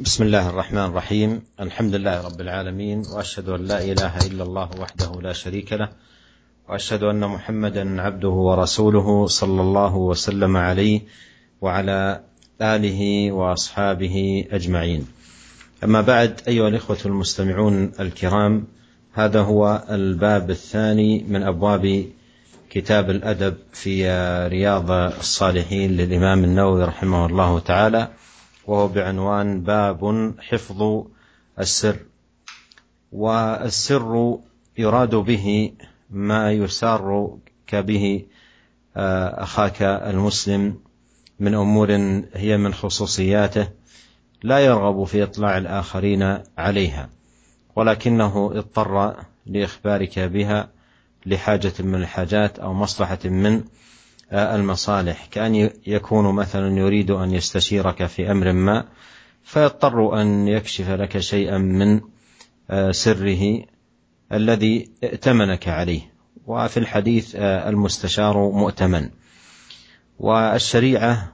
بسم الله الرحمن الرحيم. الحمد لله رب العالمين وأشهد أن لا إله إلا الله وحده لا شريك له وأشهد أن محمدا عبده ورسوله صلى الله وسلم عليه وعلى آله وأصحابه أجمعين. أما بعد أيها الإخوة المستمعون الكرام هذا هو الباب الثاني من أبواب كتاب الأدب في رياض الصالحين للإمام النووي رحمه الله تعالى. وهو بعنوان باب حفظ السر. والسر يراد به ما يسارك به أخاك المسلم من أمور هي من خصوصياته لا يرغب في إطلاع الآخرين عليها ولكنه اضطر لإخبارك بها لحاجة من الحاجات أو مصلحة من المصالح. كأن يكون مثلا يريد أن يستشيرك في أمر ما فيضطر أن يكشف لك شيئا من سره الذي ائتمنك عليه. وفي الحديث المستشار مؤتمن. والشريعة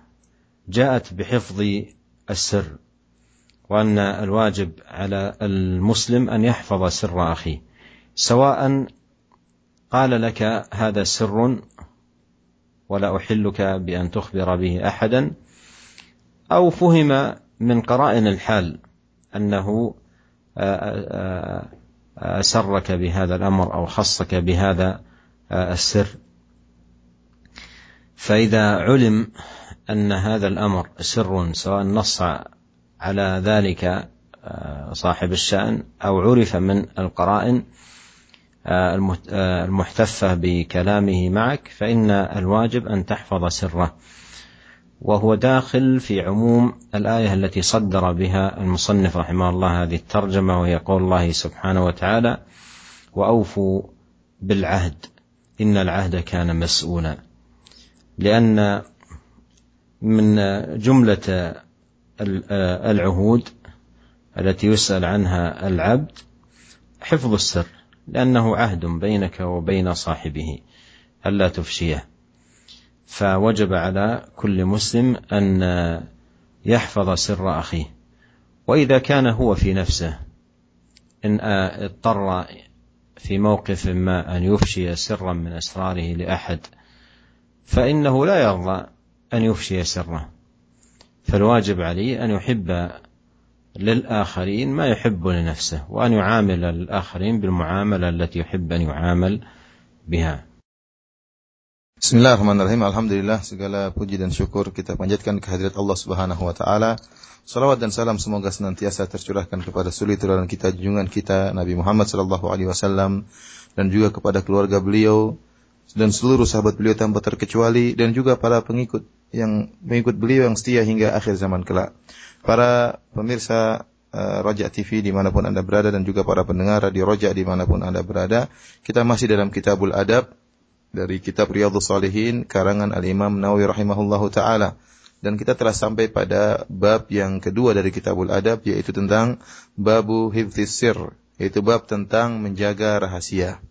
جاءت بحفظ السر وأن الواجب على المسلم أن يحفظ سر أخيه. سواء قال لك هذا سر ولا أحلك بأن تخبر به أحدا. أو فهم من قرائن الحال أنه سرك بهذا الأمر أو خصك بهذا السر. فإذا علم أن هذا الأمر سر سواء نص على ذلك صاحب الشأن أو عرف من القرائن المحتفة بكلامه معك فإن الواجب أن تحفظ سره. وهو داخل في عموم الآية التي صدر بها المصنف رحمه الله هذه الترجمة وهي قول الله سبحانه وتعالى وأوفوا بالعهد إن العهد كان مسؤولا. لأن من جملة العهود التي يسأل عنها العبد حفظ السر. لأنه عهد بينك وبين صاحبه. ألا تفشيه. فوجب على كل مسلم أن يحفظ سر أخيه. وإذا كان هو في نفسه إن اضطر في موقف ما أن يفشي سرا من أسراره لأحد فإنه لا يرضى أن يفشي سره. فالواجب عليه أن يحب للآخرين ما يحب لنفسه وأن يعامل الآخرين بالمعاملة التي يحب أن يعامل بها Bismillahirrahmanirrahim. Alhamdulillah segala puji dan syukur kita panjatkan kehadirat Allah Subhanahu wa taala. Salawat dan salam semoga senantiasa tercurahkan kepada suri teladan kita junjungan kita Nabi Muhammad sallallahu alaihi wasallam dan juga kepada keluarga beliau dan seluruh sahabat beliau tanpa terkecuali dan juga para pengikut yang mengikut beliau yang setia hingga akhir zaman kelak para pemirsa uh, Roja TV di mana pun Anda berada dan juga para pendengar Radio Roja di mana pun Anda berada. Kita masih dalam Kitabul Adab dari kitab Riyadhus Salihin karangan Al-Imam Nawawi rahimahullahu taala. Dan kita telah sampai pada bab yang kedua dari Kitabul Adab yaitu tentang babu hifdzis sir, yaitu bab tentang menjaga rahasia.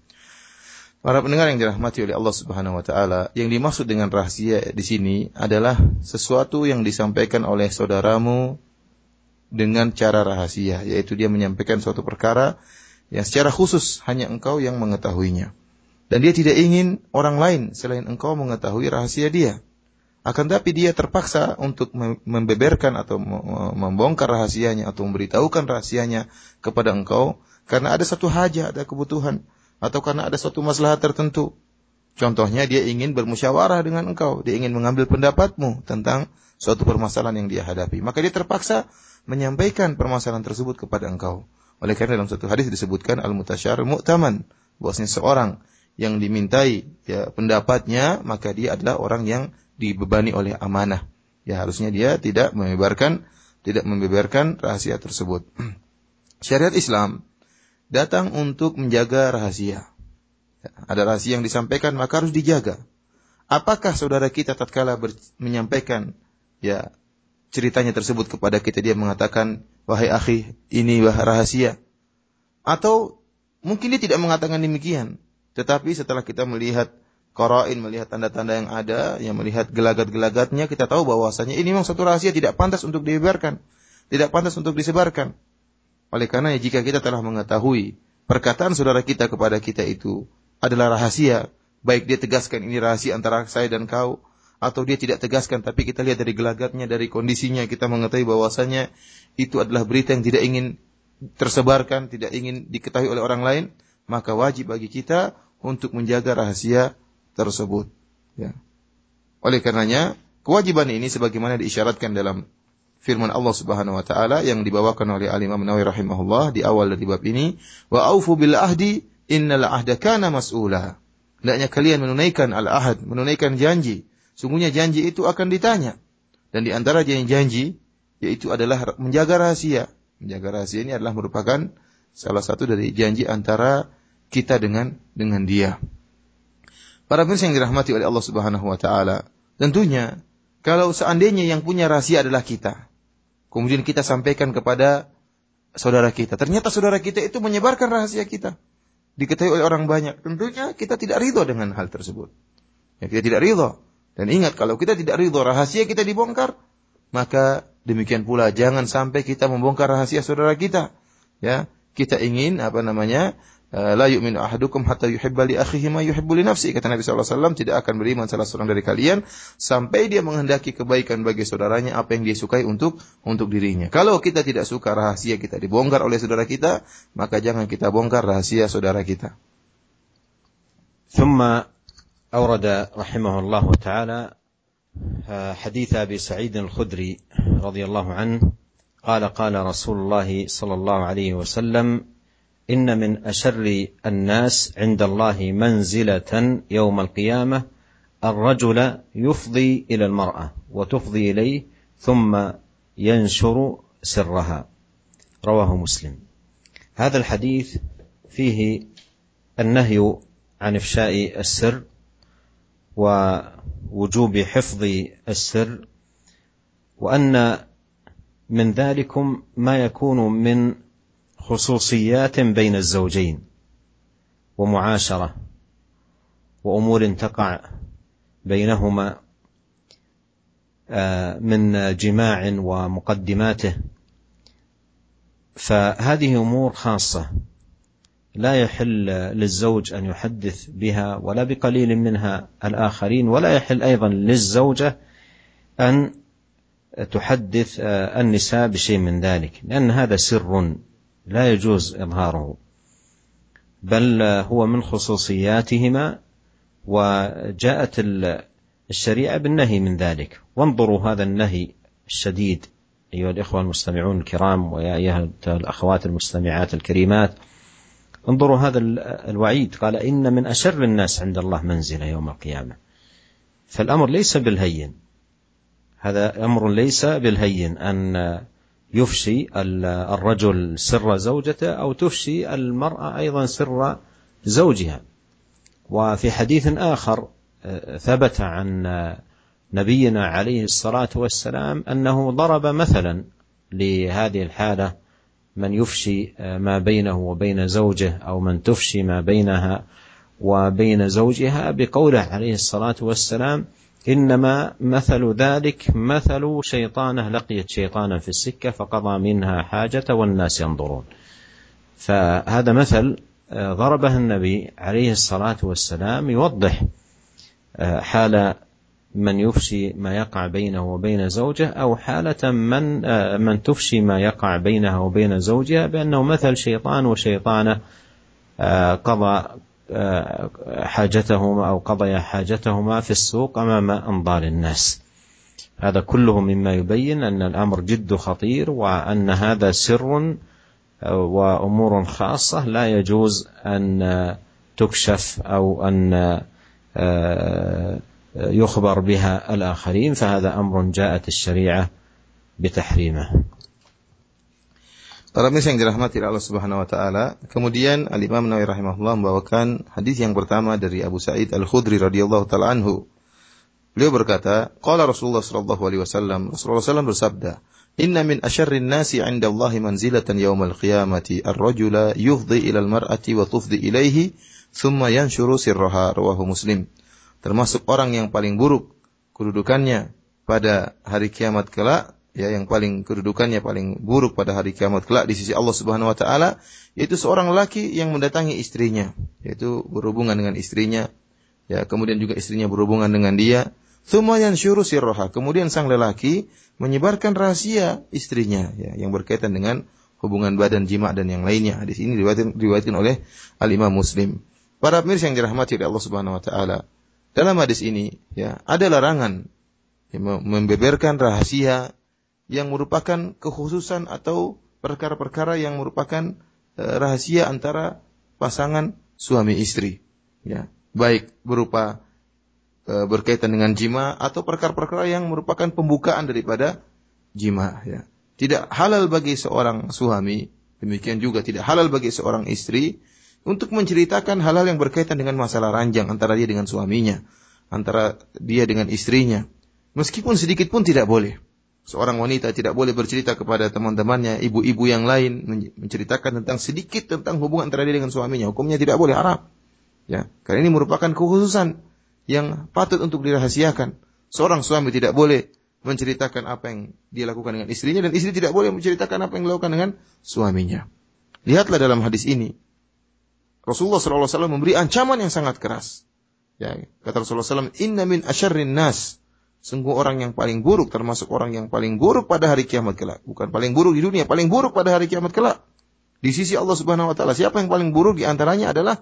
Para pendengar yang dirahmati oleh Allah Subhanahu wa taala, yang dimaksud dengan rahasia di sini adalah sesuatu yang disampaikan oleh saudaramu dengan cara rahasia, yaitu dia menyampaikan suatu perkara yang secara khusus hanya engkau yang mengetahuinya. Dan dia tidak ingin orang lain selain engkau mengetahui rahasia dia. Akan tapi dia terpaksa untuk membeberkan atau membongkar rahasianya atau memberitahukan rahasianya kepada engkau karena ada satu hajat, ada kebutuhan atau karena ada suatu masalah tertentu. Contohnya dia ingin bermusyawarah dengan engkau, dia ingin mengambil pendapatmu tentang suatu permasalahan yang dia hadapi. Maka dia terpaksa menyampaikan permasalahan tersebut kepada engkau. Oleh karena dalam satu hadis disebutkan al-mutasyar mu'taman, bahwasanya seorang yang dimintai ya pendapatnya maka dia adalah orang yang dibebani oleh amanah. Ya harusnya dia tidak membeberkan tidak membeberkan rahasia tersebut. Syariat Islam datang untuk menjaga rahasia. Ada rahasia yang disampaikan maka harus dijaga. Apakah saudara kita tatkala menyampaikan ya ceritanya tersebut kepada kita dia mengatakan wahai akhi ini rahasia atau mungkin dia tidak mengatakan demikian tetapi setelah kita melihat Qarain melihat tanda-tanda yang ada, yang melihat gelagat-gelagatnya, kita tahu bahwasanya ini memang satu rahasia tidak pantas untuk dibeberkan. tidak pantas untuk disebarkan. Oleh karena jika kita telah mengetahui perkataan saudara kita kepada kita itu adalah rahasia, baik dia tegaskan ini rahasia antara saya dan kau, atau dia tidak tegaskan, tapi kita lihat dari gelagatnya, dari kondisinya, kita mengetahui bahwasanya itu adalah berita yang tidak ingin tersebarkan, tidak ingin diketahui oleh orang lain, maka wajib bagi kita untuk menjaga rahasia tersebut. Ya. Oleh karenanya, kewajiban ini sebagaimana diisyaratkan dalam firman Allah Subhanahu wa taala yang dibawakan oleh Al Imam Nawawi rahimahullah di awal dari bab ini, wa aufu bil ahdi innal ahda kana mas'ula. Hendaknya kalian menunaikan al-ahad, menunaikan janji. Sungguhnya janji itu akan ditanya. Dan di antara janji-janji yaitu adalah menjaga rahasia. Menjaga rahasia ini adalah merupakan salah satu dari janji antara kita dengan dengan dia. Para pemirsa yang dirahmati oleh Allah Subhanahu wa taala, tentunya kalau seandainya yang punya rahasia adalah kita, Kemudian kita sampaikan kepada saudara kita. Ternyata saudara kita itu menyebarkan rahasia kita. Diketahui oleh orang banyak. Tentunya kita tidak ridho dengan hal tersebut. Ya, kita tidak ridho. Dan ingat, kalau kita tidak ridho, rahasia kita dibongkar, maka demikian pula jangan sampai kita membongkar rahasia saudara kita. Ya, kita ingin apa namanya la yu'minu ahadukum hatta yuhibba li akhihi ma yuhibbu li nafsi kata Nabi sallallahu alaihi wasallam tidak akan beriman salah seorang dari kalian sampai dia menghendaki kebaikan bagi saudaranya apa yang dia sukai untuk untuk dirinya. Kalau kita tidak suka rahasia kita dibongkar oleh saudara kita, maka jangan kita bongkar rahasia saudara kita. ثم أورد رحمه الله تعالى حديث أبي سعيد الخدري رضي الله عنه قال قال رسول الله صلى الله عليه وسلم إن من أشر الناس عند الله منزلة يوم القيامة الرجل يفضي إلى المرأة وتفضي إليه ثم ينشر سرها. رواه مسلم. هذا الحديث فيه النهي عن إفشاء السر ووجوب حفظ السر وأن من ذلكم ما يكون من خصوصيات بين الزوجين ومعاشرة وأمور تقع بينهما آه، من جماع ومقدماته. فهذه أمور خاصة لا يحل للزوج أن يحدث بها ولا بقليل منها الآخرين ولا يحل أيضا للزوجة أن تحدث آه، النساء بشيء من ذلك لأن هذا سر لا يجوز إظهاره بل هو من خصوصياتهما وجاءت الشريعة بالنهي من ذلك. وانظروا هذا النهي الشديد أيها الإخوة المستمعون الكرام ويا أيها الأخوات المستمعات الكريمات. انظروا هذا الوعيد قال إن من أشر الناس عند الله منزلة يوم القيامة. فالأمر ليس بالهين. هذا أمر ليس بالهين أن يفشي الرجل سر زوجته أو تفشي المرأة أيضا سر زوجها. وفي حديث آخر آه، ثبت عن نبينا عليه الصلاة والسلام أنه ضرب مثلا لهذه الحالة من يفشي آه، ما بينه وبين زوجه أو من تفشي ما بينها. وبين زوجها بقوله عليه الصلاة والسلام إنما مثل ذلك مثل شيطانة لقيت شيطانا في السكة فقضى منها حاجة والناس ينظرون. فهذا مثل آه، ضربه النبي عليه الصلاة والسلام يوضح آه، حال من يفشي ما يقع بينه وبين زوجه أو حالة من آه، من تفشي ما يقع بينها وبين زوجها بأنه مثل شيطان وشيطانة قضى حاجتهما أو قضيا حاجتهما في السوق أمام أنظار الناس. هذا كله مما يبين أن الأمر جد خطير وأن هذا سر وأمور خاصة لا يجوز أن تكشف أو أن يخبر بها الآخرين فهذا أمر جاءت الشريعة بتحريمه. Para pemirsa yang dirahmati Allah Subhanahu wa taala, kemudian Al Imam Nawawi rahimahullah membawakan hadis yang pertama dari Abu Sa'id Al-Khudri radhiyallahu taala anhu. Beliau berkata, qala Rasulullah sallallahu alaihi wasallam, Rasulullah SAW bersabda, "Inna min asyarrin nasi 'inda Allah manzilatan yaumal qiyamati ar-rajula yufdi ila al-mar'ati wa tufdi ilaihi, thumma yanshuru sirraha." Rawahu Muslim. Termasuk orang yang paling buruk kedudukannya pada hari kiamat kelak ya yang paling kedudukannya paling buruk pada hari kiamat kelak di sisi Allah Subhanahu wa taala yaitu seorang laki yang mendatangi istrinya yaitu berhubungan dengan istrinya ya kemudian juga istrinya berhubungan dengan dia Thumma yansyuru sirroha. Kemudian sang lelaki menyebarkan rahasia istrinya ya, yang berkaitan dengan hubungan badan jima dan yang lainnya. Hadis ini diriwayatkan oleh Al-Imam Muslim. Para pemirsa yang dirahmati oleh Allah Subhanahu wa taala. Dalam hadis ini ya, ada larangan ya, membeberkan rahasia yang merupakan kekhususan atau perkara-perkara yang merupakan uh, rahasia antara pasangan suami istri. Ya, baik berupa e, berkaitan dengan jima atau perkara-perkara yang merupakan pembukaan daripada jima ya. Tidak halal bagi seorang suami, demikian juga tidak halal bagi seorang istri untuk menceritakan hal-hal yang berkaitan dengan masalah ranjang antara dia dengan suaminya, antara dia dengan istrinya. Meskipun sedikit pun tidak boleh. Seorang wanita tidak boleh bercerita kepada teman-temannya, ibu-ibu yang lain menceritakan tentang sedikit tentang hubungan antara dia dengan suaminya. Hukumnya tidak boleh haram. Ya, karena ini merupakan kekhususan yang patut untuk dirahasiakan. Seorang suami tidak boleh menceritakan apa yang dia lakukan dengan istrinya dan istri tidak boleh menceritakan apa yang dilakukan dengan suaminya. Lihatlah dalam hadis ini. Rasulullah SAW memberi ancaman yang sangat keras. Ya, kata Rasulullah SAW, Inna min asyarrin nas. Sungguh orang yang paling buruk, termasuk orang yang paling buruk pada hari kiamat kelak. Bukan paling buruk di dunia, paling buruk pada hari kiamat kelak. Di sisi Allah Subhanahu wa taala, siapa yang paling buruk di antaranya adalah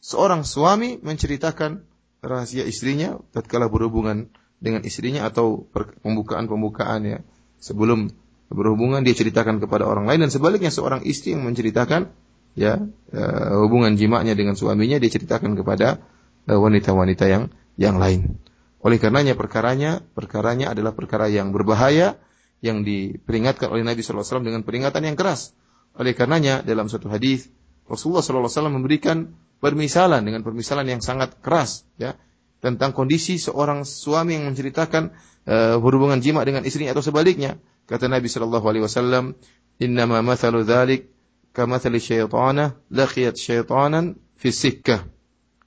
seorang suami menceritakan rahasia istrinya tatkala berhubungan dengan istrinya atau pembukaan-pembukaan ya sebelum berhubungan dia ceritakan kepada orang lain dan sebaliknya seorang istri yang menceritakan ya uh, hubungan jimaknya dengan suaminya dia ceritakan kepada eh, wanita-wanita yang yang lain. Oleh karenanya perkaranya perkaranya adalah perkara yang berbahaya yang diperingatkan oleh Nabi SAW dengan peringatan yang keras. Oleh karenanya dalam satu hadis Rasulullah SAW memberikan permisalan dengan permisalan yang sangat keras ya tentang kondisi seorang suami yang menceritakan uh, hubungan jima dengan istrinya atau sebaliknya. Kata Nabi sallallahu alaihi wasallam, "Innama mathalu dzalik kamathali syaitana laqiyat syaitanan fi sikkah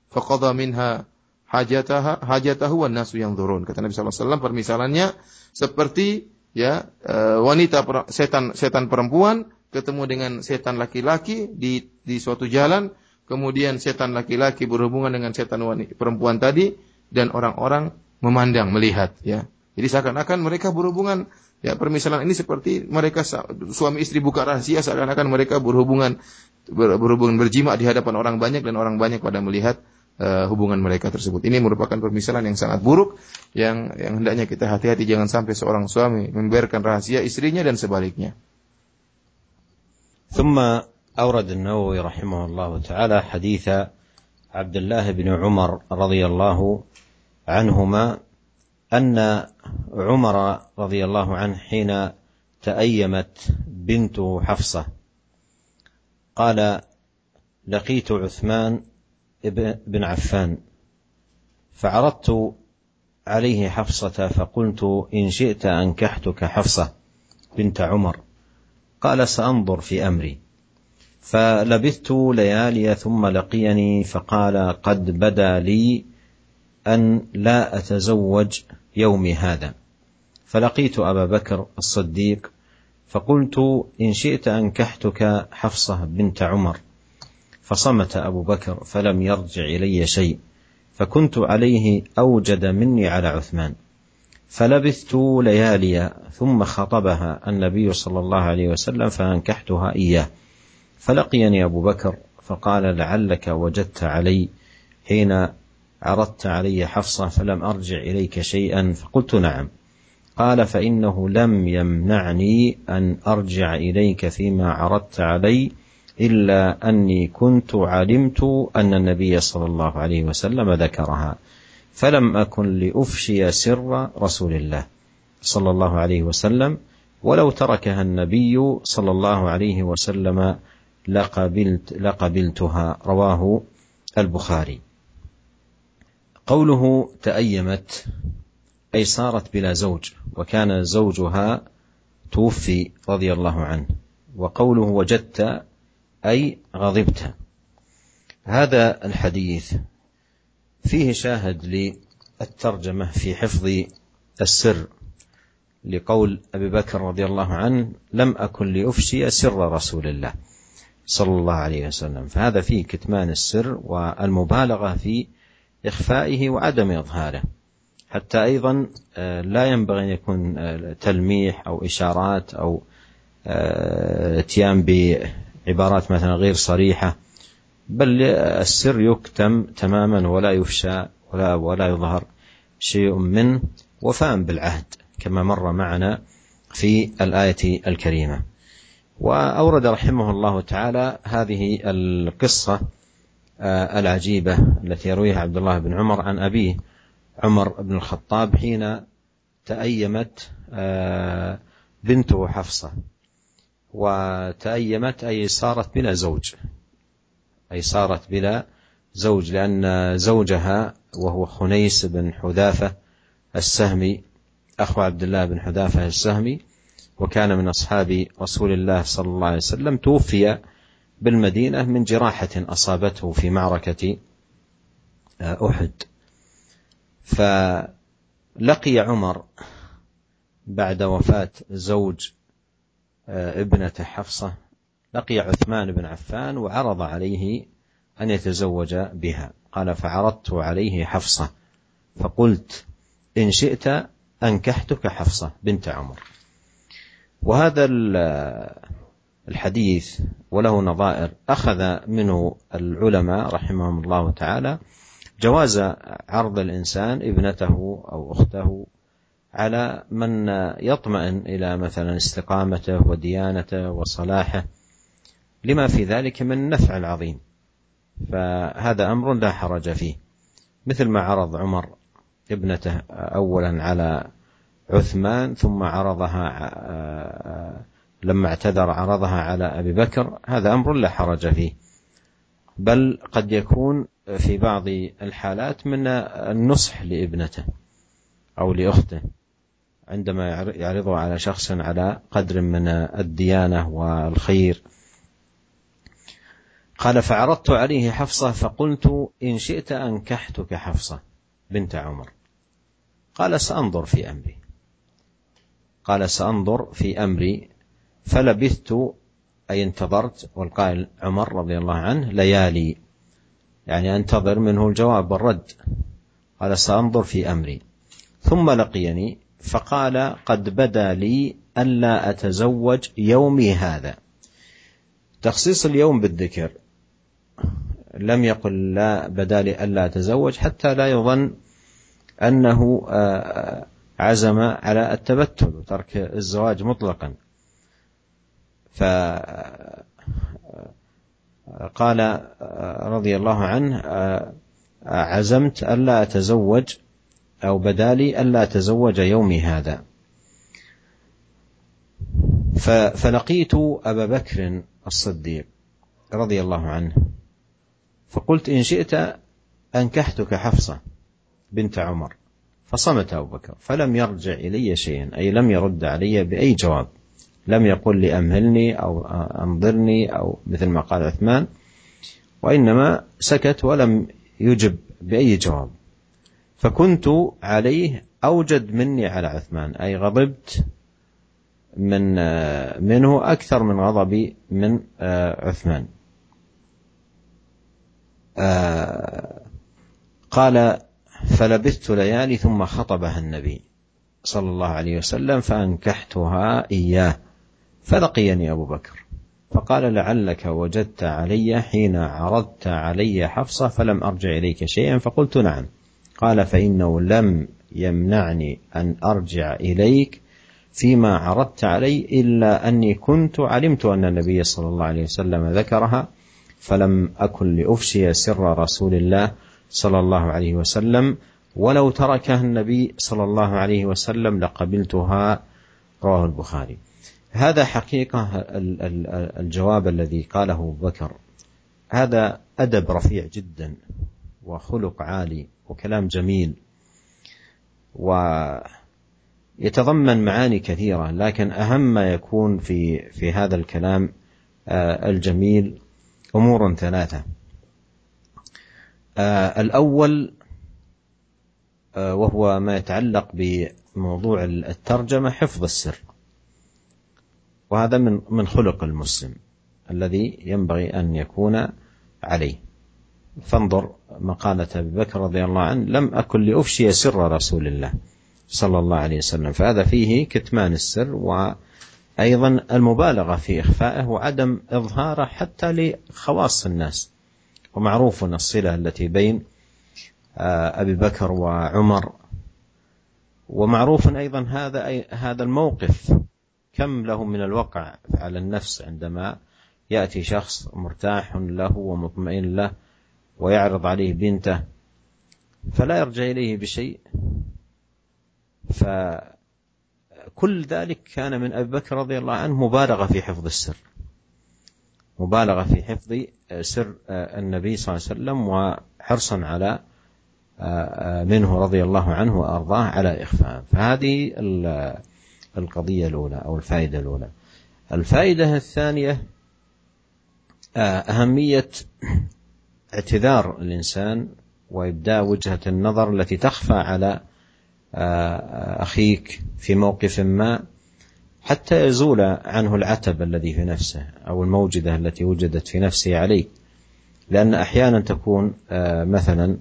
faqada minha hajataha hajatahu wan nasu yang turun." Kata Nabi sallallahu alaihi wasallam permisalannya seperti ya uh, wanita setan setan perempuan ketemu dengan setan laki-laki di di suatu jalan kemudian setan laki-laki berhubungan dengan setan wanita perempuan tadi dan orang-orang memandang melihat ya jadi seakan-akan mereka berhubungan ya permisalan ini seperti mereka suami istri buka rahasia seakan-akan mereka berhubungan ber, berhubungan berjima di hadapan orang banyak dan orang banyak pada melihat uh, hubungan mereka tersebut ini merupakan permisalan yang sangat buruk yang yang hendaknya kita hati-hati jangan sampai seorang suami membiarkan rahasia istrinya dan sebaliknya ثم أورد النووي رحمه الله تعالى حديث عبد الله بن عمر رضي الله عنهما أن عمر رضي الله عنه حين تأيمت بنته حفصة قال لقيت عثمان بن عفان. فعرضت عليه حفصة فقلت إن شئت أنكحتك حفصة بنت عمر. قال سأنظر في أمري. فلبثت ليالي ثم لقيني فقال قد بدا لي أن لا أتزوج يومي هذا. فلقيت أبا بكر الصديق فقلت إن شئت أنكحتك حفصة بنت عمر. فصمت أبو بكر فلم يرجع إلي شيء فكنت عليه أوجد مني على عثمان. فلبثت ليالي ثم خطبها النبي صلى الله عليه وسلم فأنكحتها إياه. فلقيني أبو بكر فقال لعلك وجدت علي حين عرضت علي حفصة فلم أرجع إليك شيئا فقلت نعم. قال فإنه لم يمنعني أن أرجع إليك فيما عرضت علي إلا أني كنت علمت أن النبي صلى الله عليه وسلم ذكرها فلم أكن لأفشي سر رسول الله صلى الله عليه وسلم ولو تركها النبي صلى الله عليه وسلم لقبلت لقبلتها رواه البخاري. قوله تأيمت أي صارت بلا زوج وكان زوجها توفي رضي الله عنه وقوله وجدت أي غضبت هذا الحديث فيه شاهد للترجمة في حفظ السر لقول أبي بكر رضي الله عنه لم أكن لأفشي سر رسول الله صلى الله عليه وسلم. فهذا فيه كتمان السر والمبالغة في إخفائه وعدم إظهاره. حتى أيضا لا ينبغي أن يكون تلميح أو إشارات أو إتيان بعبارات مثلا غير صريحة بل السر يكتم تماما ولا يفشى ولا ولا يظهر شيء منه وفاء بالعهد كما مر معنا في الآية الكريمة. وأورد رحمه الله تعالى هذه القصة العجيبة التي يرويها عبد الله بن عمر عن أبيه عمر بن الخطاب حين تأيمت بنته حفصة. وتأيمت أي صارت بلا زوج. أي صارت بلا زوج لأن زوجها وهو خنيس بن حذافة السهمي أخو عبد الله بن حذافة السهمي وكان من أصحاب رسول الله صلى الله عليه وسلم توفي بالمدينة من جراحة أصابته في معركة أحد. فلقي عمر بعد وفاة زوج ابنة حفصة لقي عثمان بن عفان وعرض عليه أن يتزوج بها. قال فعرضت عليه حفصة فقلت إن شئت أنكحتك حفصة بنت عمر. وهذا الحديث وله نظائر. أخذ منه العلماء رحمهم الله تعالى جواز عرض الإنسان ابنته أو أخته على من يطمئن إلى مثلا استقامته وديانته وصلاحه لما في ذلك من النفع العظيم. فهذا أمر لا حرج فيه. مثل ما عرض عمر ابنته أولا على عثمان ثم عرضها لما اعتذر عرضها على أبي بكر هذا أمر لا حرج فيه. بل قد يكون في بعض الحالات من النصح لابنته أو لأخته. عندما يعرضه على شخص على قدر من الديانة والخير. قال فعرضت عليه حفصة فقلت إن شئت أنكحتك حفصة بنت عمر قال سأنظر في أمري قال سأنظر في أمري فلبثت أي انتظرت والقائل عمر رضي الله عنه ليالي. يعني أنتظر منه الجواب والرد. قال سأنظر في أمري ثم لقيني فقال قد بدا لي ألا أتزوج يومي هذا. تخصيص اليوم بالذكر. لم يقل لا بدا لي ألا أتزوج حتى لا يظن أنه عزم على التبتل وترك الزواج مطلقا. فقال رضي الله عنه عزمت ألا أتزوج أو بدالي ألا أتزوج يومي هذا. فلقيت أبا بكر الصديق رضي الله عنه فقلت إن شئت أنكحتك حفصة بنت عمر. فصمت أبو بكر فلم يرجع إلي شيئا أي لم يرد علي بأي جواب. لم يقل لي أمهلني أو أنظرني أو مثل ما قال عثمان وإنما سكت ولم يجب بأي جواب. فكنت عليه أوجد مني على عثمان أي غضبت من منه أكثر من غضبي من عثمان. قال فلبثت ليالي ثم خطبها النبي صلى الله عليه وسلم فأنكحتها إياه فلقيني أبو بكر. فقال لعلك وجدت علي حين عرضت علي حفصة فلم أرجع إليك شيئا فقلت نعم. قال فإنه لم يمنعني أن أرجع إليك فيما عرضت علي إلا أني كنت علمت أن النبي صلى الله عليه وسلم ذكرها فلم أكن لأفشي سر رسول الله صلى الله عليه وسلم ولو تركها النبي صلى الله عليه وسلم لقبلتها. رواه البخاري. هذا حقيقة الجواب الذي قاله بكر. هذا أدب رفيع جدا. وخلق عالي وكلام جميل ويتضمن معاني كثيرة لكن أهم ما يكون في في هذا الكلام الجميل أمور ثلاثة. الأول وهو ما يتعلق موضوع الترجمة حفظ السر. وهذا من من خلق المسلم الذي ينبغي أن يكون عليه. فانظر مقالة أبي بكر رضي الله عنه لم أكن لأفشي سر رسول الله صلى الله عليه وسلم. فهذا فيه كتمان السر وأيضا المبالغة في إخفائه وعدم إظهاره حتى لخواص الناس. ومعروف الصلة التي بين أبي بكر وعمر. ومعروف أيضا هذا هذا الموقف. كم له من الوقع على النفس عندما يأتي شخص مرتاح له ومطمئن له ويعرض عليه بنته فلا يرجع إليه بشيء. فكل ذلك كان من أبي بكر رضي الله عنه مبالغة في حفظ السر مبالغة في حفظ سر النبي صلى الله عليه وسلم وحرصا على منه رضي الله عنه وأرضاه على إخفاء. فهذه القضية الأولى أو الفائدة الأولى. الفائدة الثانية أهمية اعتذار الإنسان وإبداء وجهة النظر التي تخفى على أخيك في موقف ما حتى يزول عنه العتب الذي في نفسه أو الموجدة التي وجدت في نفسه عليك. لأن أحيانا تكون مثلا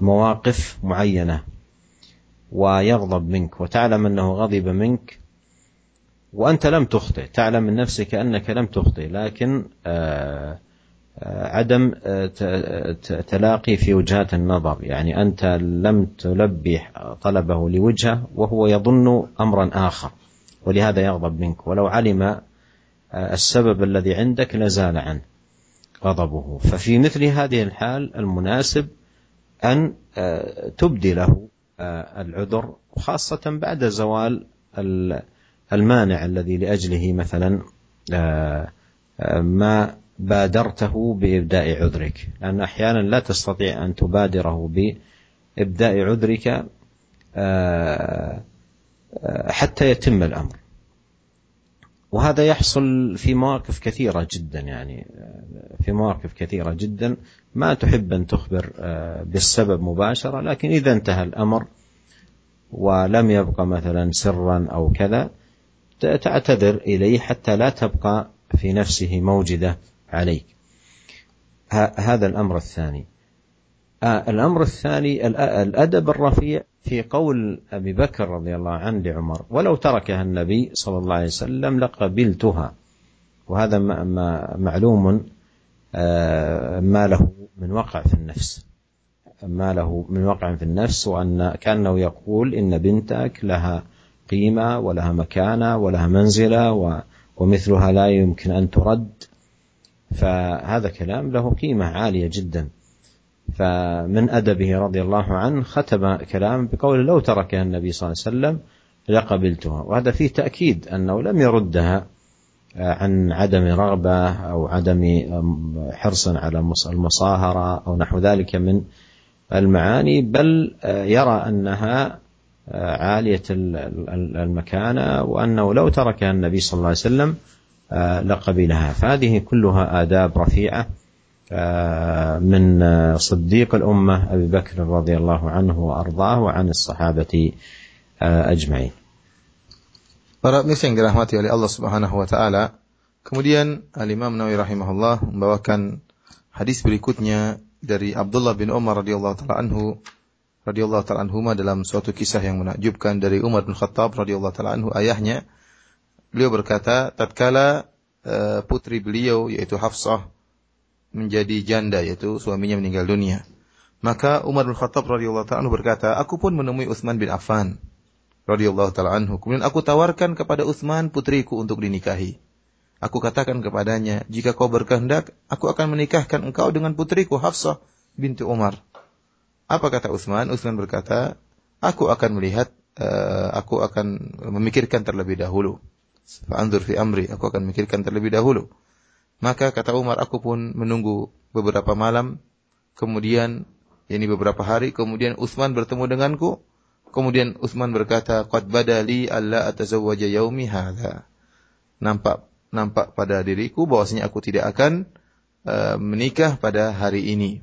مواقف معينة ويغضب منك وتعلم أنه غضب منك وأنت لم تخطئ تعلم من نفسك أنك لم تخطئ لكن عدم تلاقي في وجهات النظر. يعني أنت لم تلبي طلبه لوجهه وهو يظن أمرا آخر ولهذا يغضب منك. ولو علم السبب الذي عندك لزال عنه غضبه. ففي مثل هذه الحال المناسب أن تبدي له العذر خاصة بعد زوال المانع الذي لأجله مثلا ما بادرته بإبداء عذرك. لأن أحيانا لا تستطيع أن تبادره بإبداء عذرك حتى يتم الأمر. وهذا يحصل في مواقف كثيرة جدا يعني في مواقف كثيرة جدا. ما تحب أن تخبر بالسبب مباشرة لكن إذا انتهى الأمر ولم يبقى مثلا سرا أو كذا تعتذر إليه حتى لا تبقى في نفسه موجدة. عليك. هذا الأمر الثاني. الأمر الثاني الأدب الرفيع في قول أبي بكر رضي الله عنه لعمر ولو تركها النبي صلى الله عليه وسلم لقبلتها. وهذا معلوم ما له من وقع في النفس. ما له من وقع في النفس وأن كأنه يقول إن بنتك لها قيمة ولها مكانة ولها منزلة ومثلها لا يمكن أن ترد. فهذا كلام له قيمة عالية جدا. فمن أدبه رضي الله عنه ختم كلام بقول لو تركها النبي صلى الله عليه وسلم لقبلتها. وهذا فيه تأكيد أنه لم يردها عن عدم رغبة أو عدم حرص على المصاهرة أو نحو ذلك من المعاني بل يرى أنها عالية المكانة وأنه لو تركها النبي صلى الله عليه وسلم لقبلها فهذه كلها آداب رفيعة من صديق الأمة أبي بكر رضي الله عنه وأرضاه وعن الصحابة أجمعين Para pemirsa yang dirahmati oleh Allah Subhanahu wa taala, kemudian Al-Imam Nawawi rahimahullah membawakan hadis berikutnya dari Abdullah bin Umar radhiyallahu taala anhu radhiyallahu taala anhuma dalam suatu kisah yang menakjubkan dari Umar bin Khattab radhiyallahu taala anhu ayahnya beliau berkata tatkala uh, putri beliau yaitu Hafsah menjadi janda yaitu suaminya meninggal dunia maka Umar bin Khattab radhiyallahu taala berkata aku pun menemui Utsman bin Affan radhiyallahu taala anhu. Kemudian aku tawarkan kepada Utsman putriku untuk dinikahi. Aku katakan kepadanya, jika kau berkehendak, aku akan menikahkan engkau dengan putriku Hafsah binti Umar. Apa kata Utsman? Utsman berkata, aku akan melihat, uh, aku akan memikirkan terlebih dahulu. Fa'anzur fi amri, aku akan memikirkan terlebih dahulu. Maka kata Umar, aku pun menunggu beberapa malam, kemudian, ini beberapa hari, kemudian Utsman bertemu denganku, Kemudian Utsman berkata, "Qad badali alla atazawwaja yaumi hadza." Nampak nampak pada diriku bahwasanya aku tidak akan uh, menikah pada hari ini.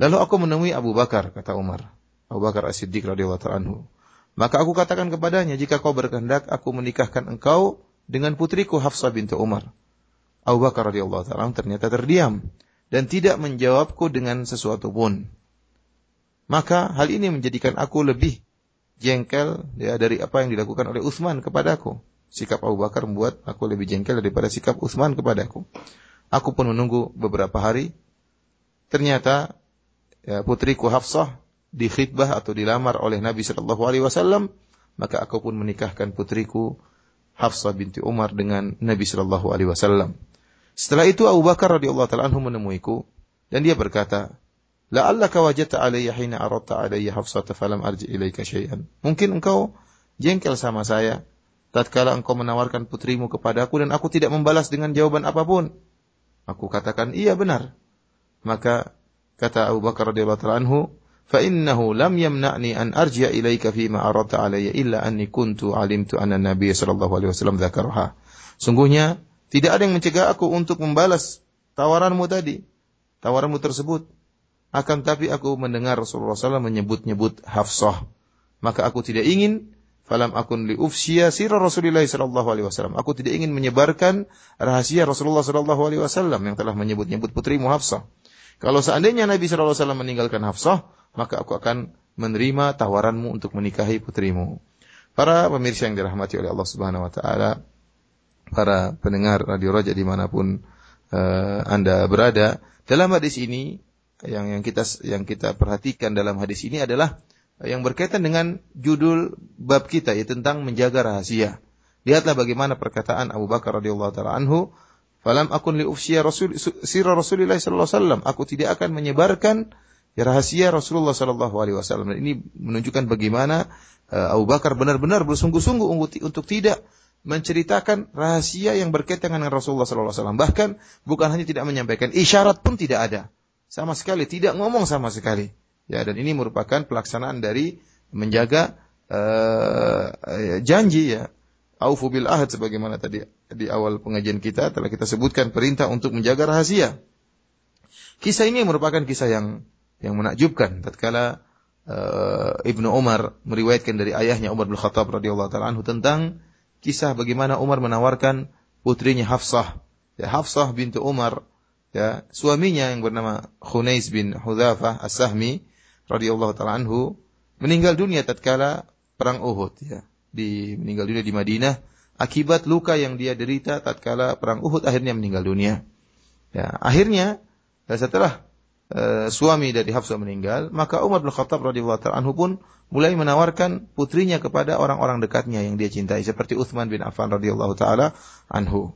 Lalu aku menemui Abu Bakar, kata Umar. Abu Bakar As-Siddiq radhiyallahu anhu. Maka aku katakan kepadanya, jika kau berkehendak, aku menikahkan engkau dengan putriku Hafsah bintu Umar. Abu Bakar radhiyallahu taala ternyata terdiam dan tidak menjawabku dengan sesuatu pun. Maka hal ini menjadikan aku lebih jengkel ya dari apa yang dilakukan oleh Utsman kepadaku. Sikap Abu Bakar membuat aku lebih jengkel daripada sikap Utsman kepadaku. Aku pun menunggu beberapa hari. Ternyata ya, putriku Hafsah dikhidbah atau dilamar oleh Nabi Shallallahu Alaihi Wasallam, maka aku pun menikahkan putriku Hafsah binti Umar dengan Nabi Shallallahu Alaihi Wasallam. Setelah itu Abu Bakar radhiyallahu taala anhu menemuiku dan dia berkata, "La'allaka wajadta alayya hina aradta alayya Hafsata falam arji ilaika syai'an." Mungkin engkau jengkel sama saya tatkala engkau menawarkan putrimu kepadaku dan aku tidak membalas dengan jawaban apa pun. Aku katakan, "Iya benar." Maka kata Abu Bakar radhiyallahu taala anhu, "Fa innahu lam yamna'ni an arji'a ilaika fima aradta alayya illa anni kuntu alimtu anna Nabiy sallallahu alaihi wasallam dzakaraha." Sungguhnya tidak ada yang mencegah aku untuk membalas tawaranmu tadi, tawaranmu tersebut. Akan tapi aku mendengar Rasulullah SAW menyebut-nyebut Hafsah. Maka aku tidak ingin falam akun li ufsya sirah Rasulullah sallallahu alaihi wasallam. Aku tidak ingin menyebarkan rahasia Rasulullah sallallahu alaihi wasallam yang telah menyebut-nyebut putrimu Hafsah. Kalau seandainya Nabi sallallahu alaihi wasallam meninggalkan Hafsah, maka aku akan menerima tawaranmu untuk menikahi putrimu. Para pemirsa yang dirahmati oleh Allah Subhanahu wa taala, para pendengar Radio Raja di mana pun uh, Anda berada. Dalam hadis ini yang yang kita yang kita perhatikan dalam hadis ini adalah yang berkaitan dengan judul bab kita yaitu tentang menjaga rahasia. Lihatlah bagaimana perkataan Abu Bakar radhiyallahu taala anhu, "Falam akun li ufsya Rasul sirra Rasulillah sallallahu alaihi wasallam." Aku tidak akan menyebarkan rahasia Rasulullah sallallahu alaihi wasallam. ini menunjukkan bagaimana uh, Abu Bakar benar-benar bersungguh-sungguh untuk tidak menceritakan rahasia yang berkaitan dengan Rasulullah SAW. Bahkan bukan hanya tidak menyampaikan, isyarat pun tidak ada. Sama sekali, tidak ngomong sama sekali. Ya, dan ini merupakan pelaksanaan dari menjaga uh, janji ya. Aufu bil ahad sebagaimana tadi di awal pengajian kita telah kita sebutkan perintah untuk menjaga rahasia. Kisah ini merupakan kisah yang yang menakjubkan tatkala uh, Ibnu Umar meriwayatkan dari ayahnya Umar bin Khattab radhiyallahu taala anhu tentang kisah bagaimana Umar menawarkan putrinya Hafsah. Ya, Hafsah bintu Umar, ya, suaminya yang bernama Khunais bin Hudzafah As-Sahmi radhiyallahu taala anhu meninggal dunia tatkala perang Uhud ya. Di meninggal dunia di Madinah akibat luka yang dia derita tatkala perang Uhud akhirnya meninggal dunia. Ya, akhirnya setelah uh, suami dari Hafsah meninggal, maka Umar bin Khattab radhiyallahu anhu pun mulai menawarkan putrinya kepada orang-orang dekatnya yang dia cintai seperti Uthman bin Affan radhiyallahu taala anhu.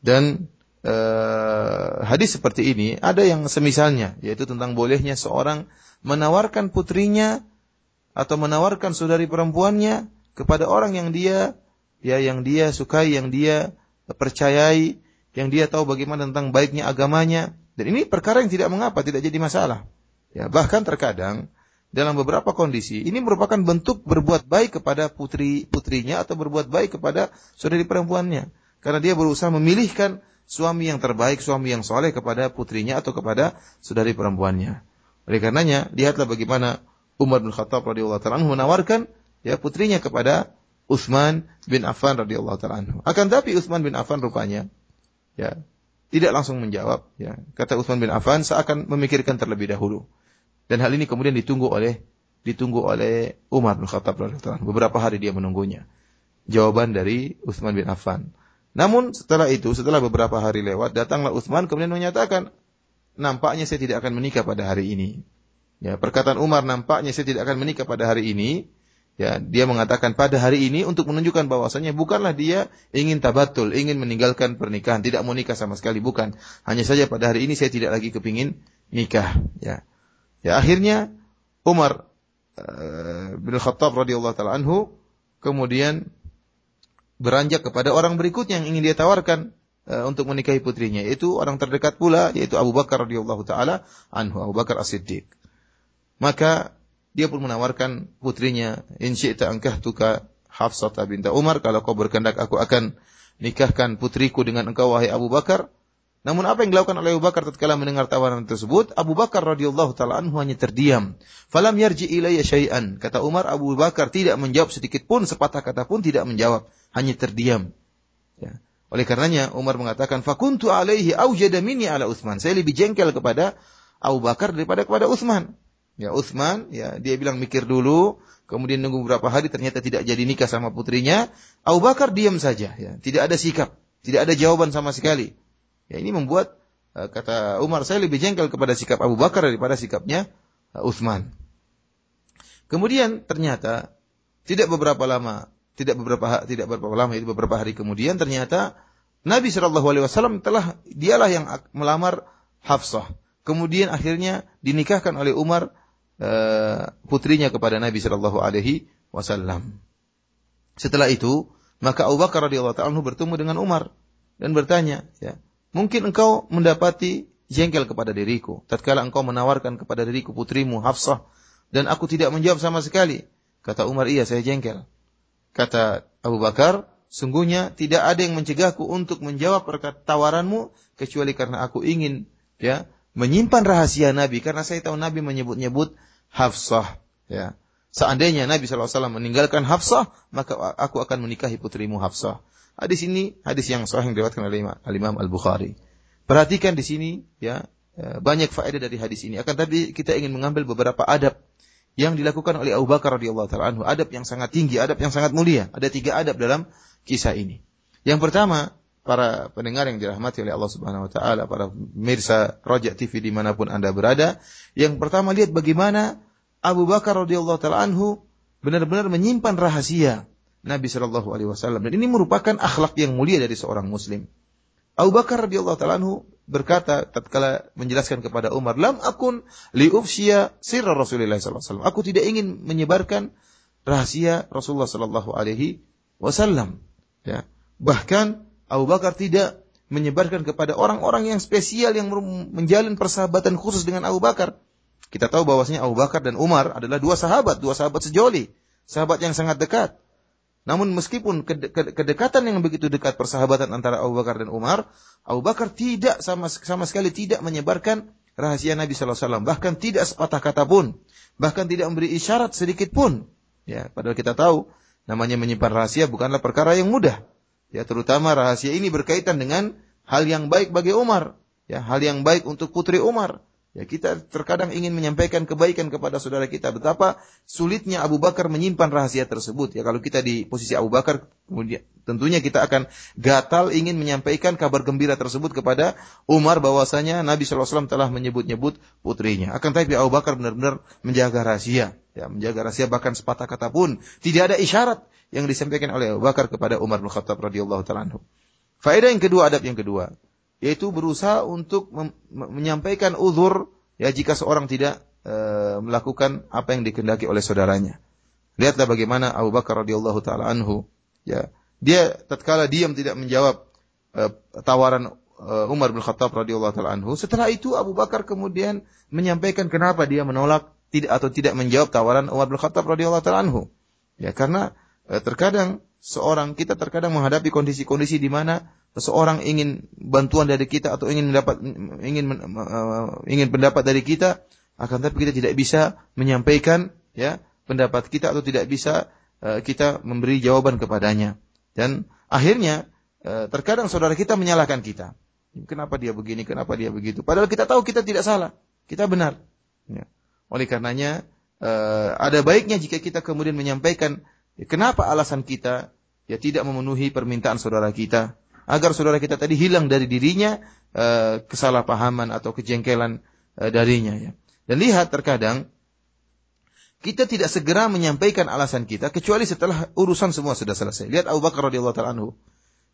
Dan uh, hadis seperti ini ada yang semisalnya yaitu tentang bolehnya seorang menawarkan putrinya atau menawarkan saudari perempuannya kepada orang yang dia ya yang dia sukai, yang dia percayai, yang dia tahu bagaimana tentang baiknya agamanya dan ini perkara yang tidak mengapa, tidak jadi masalah. Ya, bahkan terkadang dalam beberapa kondisi ini merupakan bentuk berbuat baik kepada putri putrinya atau berbuat baik kepada saudari perempuannya karena dia berusaha memilihkan suami yang terbaik, suami yang soleh kepada putrinya atau kepada saudari perempuannya. Oleh karenanya, lihatlah bagaimana Umar bin Khattab radhiyallahu taala menawarkan ya putrinya kepada Utsman bin Affan radhiyallahu taala Akan tapi Utsman bin Affan rupanya ya tidak langsung menjawab ya. Kata Utsman bin Affan seakan memikirkan terlebih dahulu. Dan hal ini kemudian ditunggu oleh ditunggu oleh Umar bin Khattab Beberapa hari dia menunggunya. Jawaban dari Utsman bin Affan. Namun setelah itu, setelah beberapa hari lewat, datanglah Utsman kemudian menyatakan, nampaknya saya tidak akan menikah pada hari ini. Ya, perkataan Umar nampaknya saya tidak akan menikah pada hari ini. Ya, dia mengatakan pada hari ini untuk menunjukkan bahwasanya bukanlah dia ingin tabatul, ingin meninggalkan pernikahan, tidak mau nikah sama sekali, bukan. Hanya saja pada hari ini saya tidak lagi kepingin nikah. Ya, Ya akhirnya Umar uh, bin Khattab radhiyallahu taala anhu kemudian beranjak kepada orang berikutnya yang ingin dia tawarkan uh, untuk menikahi putrinya yaitu orang terdekat pula yaitu Abu Bakar radhiyallahu taala anhu Abu Bakar As-Siddiq. Maka dia pun menawarkan putrinya in syi'ta tuka Hafsah binta Umar kalau kau berkehendak aku akan nikahkan putriku dengan engkau wahai Abu Bakar Namun apa yang dilakukan oleh Abu Bakar tatkala mendengar tawaran tersebut? Abu Bakar radhiyallahu taala anhu hanya terdiam. Falam yarji ilayya syai'an. Kata Umar, Abu Bakar tidak menjawab sedikit pun, sepatah kata pun tidak menjawab, hanya terdiam. Ya. Oleh karenanya Umar mengatakan, "Fakuntu alaihi aujada minni ala Utsman." Saya lebih jengkel kepada Abu Bakar daripada kepada Utsman. Ya, Utsman, ya dia bilang mikir dulu, kemudian nunggu beberapa hari ternyata tidak jadi nikah sama putrinya. Abu Bakar diam saja, ya, tidak ada sikap, tidak ada jawaban sama sekali. Ya ini membuat uh, kata Umar saya lebih jengkel kepada sikap Abu Bakar daripada sikapnya uh, Uthman. Kemudian ternyata tidak beberapa lama, tidak beberapa tidak beberapa lama itu beberapa hari kemudian ternyata Nabi Shallallahu Alaihi Wasallam telah dialah yang melamar Hafsah. Kemudian akhirnya dinikahkan oleh Umar putrinya kepada Nabi Shallallahu Alaihi Wasallam. Setelah itu maka Abu Bakar radhiyallahu taala bertemu dengan Umar dan bertanya, ya, Mungkin engkau mendapati jengkel kepada diriku. Tatkala engkau menawarkan kepada diriku putrimu Hafsah dan aku tidak menjawab sama sekali. Kata Umar, iya saya jengkel. Kata Abu Bakar, sungguhnya tidak ada yang mencegahku untuk menjawab tawaranmu kecuali karena aku ingin ya menyimpan rahasia Nabi karena saya tahu Nabi menyebut-nyebut Hafsah ya. Seandainya Nabi SAW meninggalkan Hafsah, maka aku akan menikahi putrimu Hafsah. Hadis ini hadis yang sahih yang diriwayatkan oleh Imam Al-Bukhari. Perhatikan di sini ya e, banyak faedah dari hadis ini. Akan tapi kita ingin mengambil beberapa adab yang dilakukan oleh Abu Bakar radhiyallahu taala anhu, adab yang sangat tinggi, adab yang sangat mulia. Ada tiga adab dalam kisah ini. Yang pertama, para pendengar yang dirahmati oleh Allah Subhanahu wa taala, para mirsa Rojak TV di mana pun Anda berada, yang pertama lihat bagaimana Abu Bakar radhiyallahu taala anhu benar-benar menyimpan rahasia Nabi Shallallahu Alaihi Wasallam dan ini merupakan akhlak yang mulia dari seorang Muslim. Abu Bakar radhiyallahu taala berkata tatkala menjelaskan kepada Umar, "Lam akun liufsya sirra Rasulullah sallallahu alaihi wasallam." Aku tidak ingin menyebarkan rahasia Rasulullah sallallahu alaihi wasallam. Ya. Bahkan Abu Bakar tidak menyebarkan kepada orang-orang yang spesial yang menjalin persahabatan khusus dengan Abu Bakar. Kita tahu bahwasanya Abu Bakar dan Umar adalah dua sahabat, dua sahabat sejoli, sahabat yang sangat dekat. Namun meskipun kedekatan yang begitu dekat persahabatan antara Abu Bakar dan Umar, Abu Bakar tidak sama sama sekali tidak menyebarkan rahasia Nabi Sallallahu Alaihi Wasallam, bahkan tidak sepatah kata pun, bahkan tidak memberi isyarat sedikit pun. Ya, padahal kita tahu namanya menyimpan rahasia bukanlah perkara yang mudah. Ya, terutama rahasia ini berkaitan dengan hal yang baik bagi Umar, ya, hal yang baik untuk putri Umar. Ya kita terkadang ingin menyampaikan kebaikan kepada saudara kita. Betapa sulitnya Abu Bakar menyimpan rahasia tersebut. Ya kalau kita di posisi Abu Bakar, kemudian tentunya kita akan gatal ingin menyampaikan kabar gembira tersebut kepada Umar bahwasanya Nabi SAW telah menyebut-nyebut putrinya. Akan tapi Abu Bakar benar-benar menjaga rahasia. Ya, menjaga rahasia bahkan sepatah kata pun tidak ada isyarat yang disampaikan oleh Abu Bakar kepada Umar bin Khattab radhiyallahu taala Faedah yang kedua, adab yang kedua yaitu berusaha untuk menyampaikan uzur ya jika seorang tidak e, melakukan apa yang dikehendaki oleh saudaranya. Lihatlah bagaimana Abu Bakar radhiyallahu taala anhu ya. Dia tatkala diam tidak menjawab e, tawaran e, Umar bin Khattab radhiyallahu taala anhu. Setelah itu Abu Bakar kemudian menyampaikan kenapa dia menolak tidak atau tidak menjawab tawaran Umar bin Khattab radhiyallahu taala anhu. Ya karena terkadang seorang kita terkadang menghadapi kondisi-kondisi di mana seseorang ingin bantuan dari kita atau ingin mendapat ingin uh, ingin pendapat dari kita akan tapi kita tidak bisa menyampaikan ya pendapat kita atau tidak bisa uh, kita memberi jawaban kepadanya. Dan akhirnya uh, terkadang saudara kita menyalahkan kita. Kenapa dia begini kenapa dia begitu? Padahal kita tahu kita tidak salah kita benar. Ya. oleh karenanya uh, ada baiknya jika kita kemudian menyampaikan ya, kenapa alasan kita ya tidak memenuhi permintaan saudara kita agar saudara kita tadi hilang dari dirinya uh, kesalahpahaman atau kejengkelan uh, darinya ya. Dan lihat terkadang kita tidak segera menyampaikan alasan kita kecuali setelah urusan semua sudah selesai. Lihat Abu Bakar radhiyallahu taala anhu.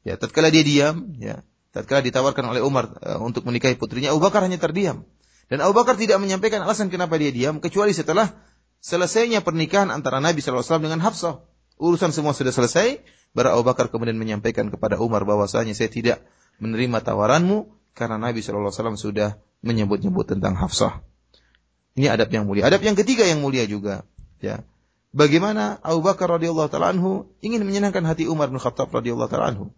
Ya, tatkala dia diam, ya, tatkala ditawarkan oleh Umar uh, untuk menikahi putrinya, Abu Bakar hanya terdiam. Dan Abu Bakar tidak menyampaikan alasan kenapa dia diam kecuali setelah selesainya pernikahan antara Nabi SAW dengan Hafsah. Urusan semua sudah selesai, baru Abu Bakar kemudian menyampaikan kepada Umar bahwasanya saya tidak menerima tawaranmu karena Nabi SAW sudah menyebut-nyebut tentang Hafsah. Ini adab yang mulia. Adab yang ketiga yang mulia juga, ya. Bagaimana Abu Bakar radhiyallahu taala ingin menyenangkan hati Umar bin Khattab radhiyallahu taala anhu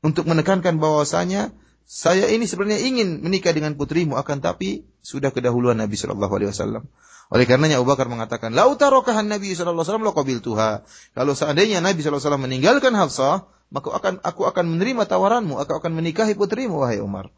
untuk menekankan bahwasanya saya ini sebenarnya ingin menikah dengan putrimu akan tapi sudah kedahuluan Nabi Shallallahu alaihi wasallam. Oleh karenanya Abu Bakar mengatakan, "Lau tarokahan Nabi sallallahu alaihi wasallam tuha." Kalau seandainya Nabi sallallahu alaihi wasallam meninggalkan Hafsah, maka akan aku akan menerima tawaranmu, aku akan menikahi putrimu wahai Umar.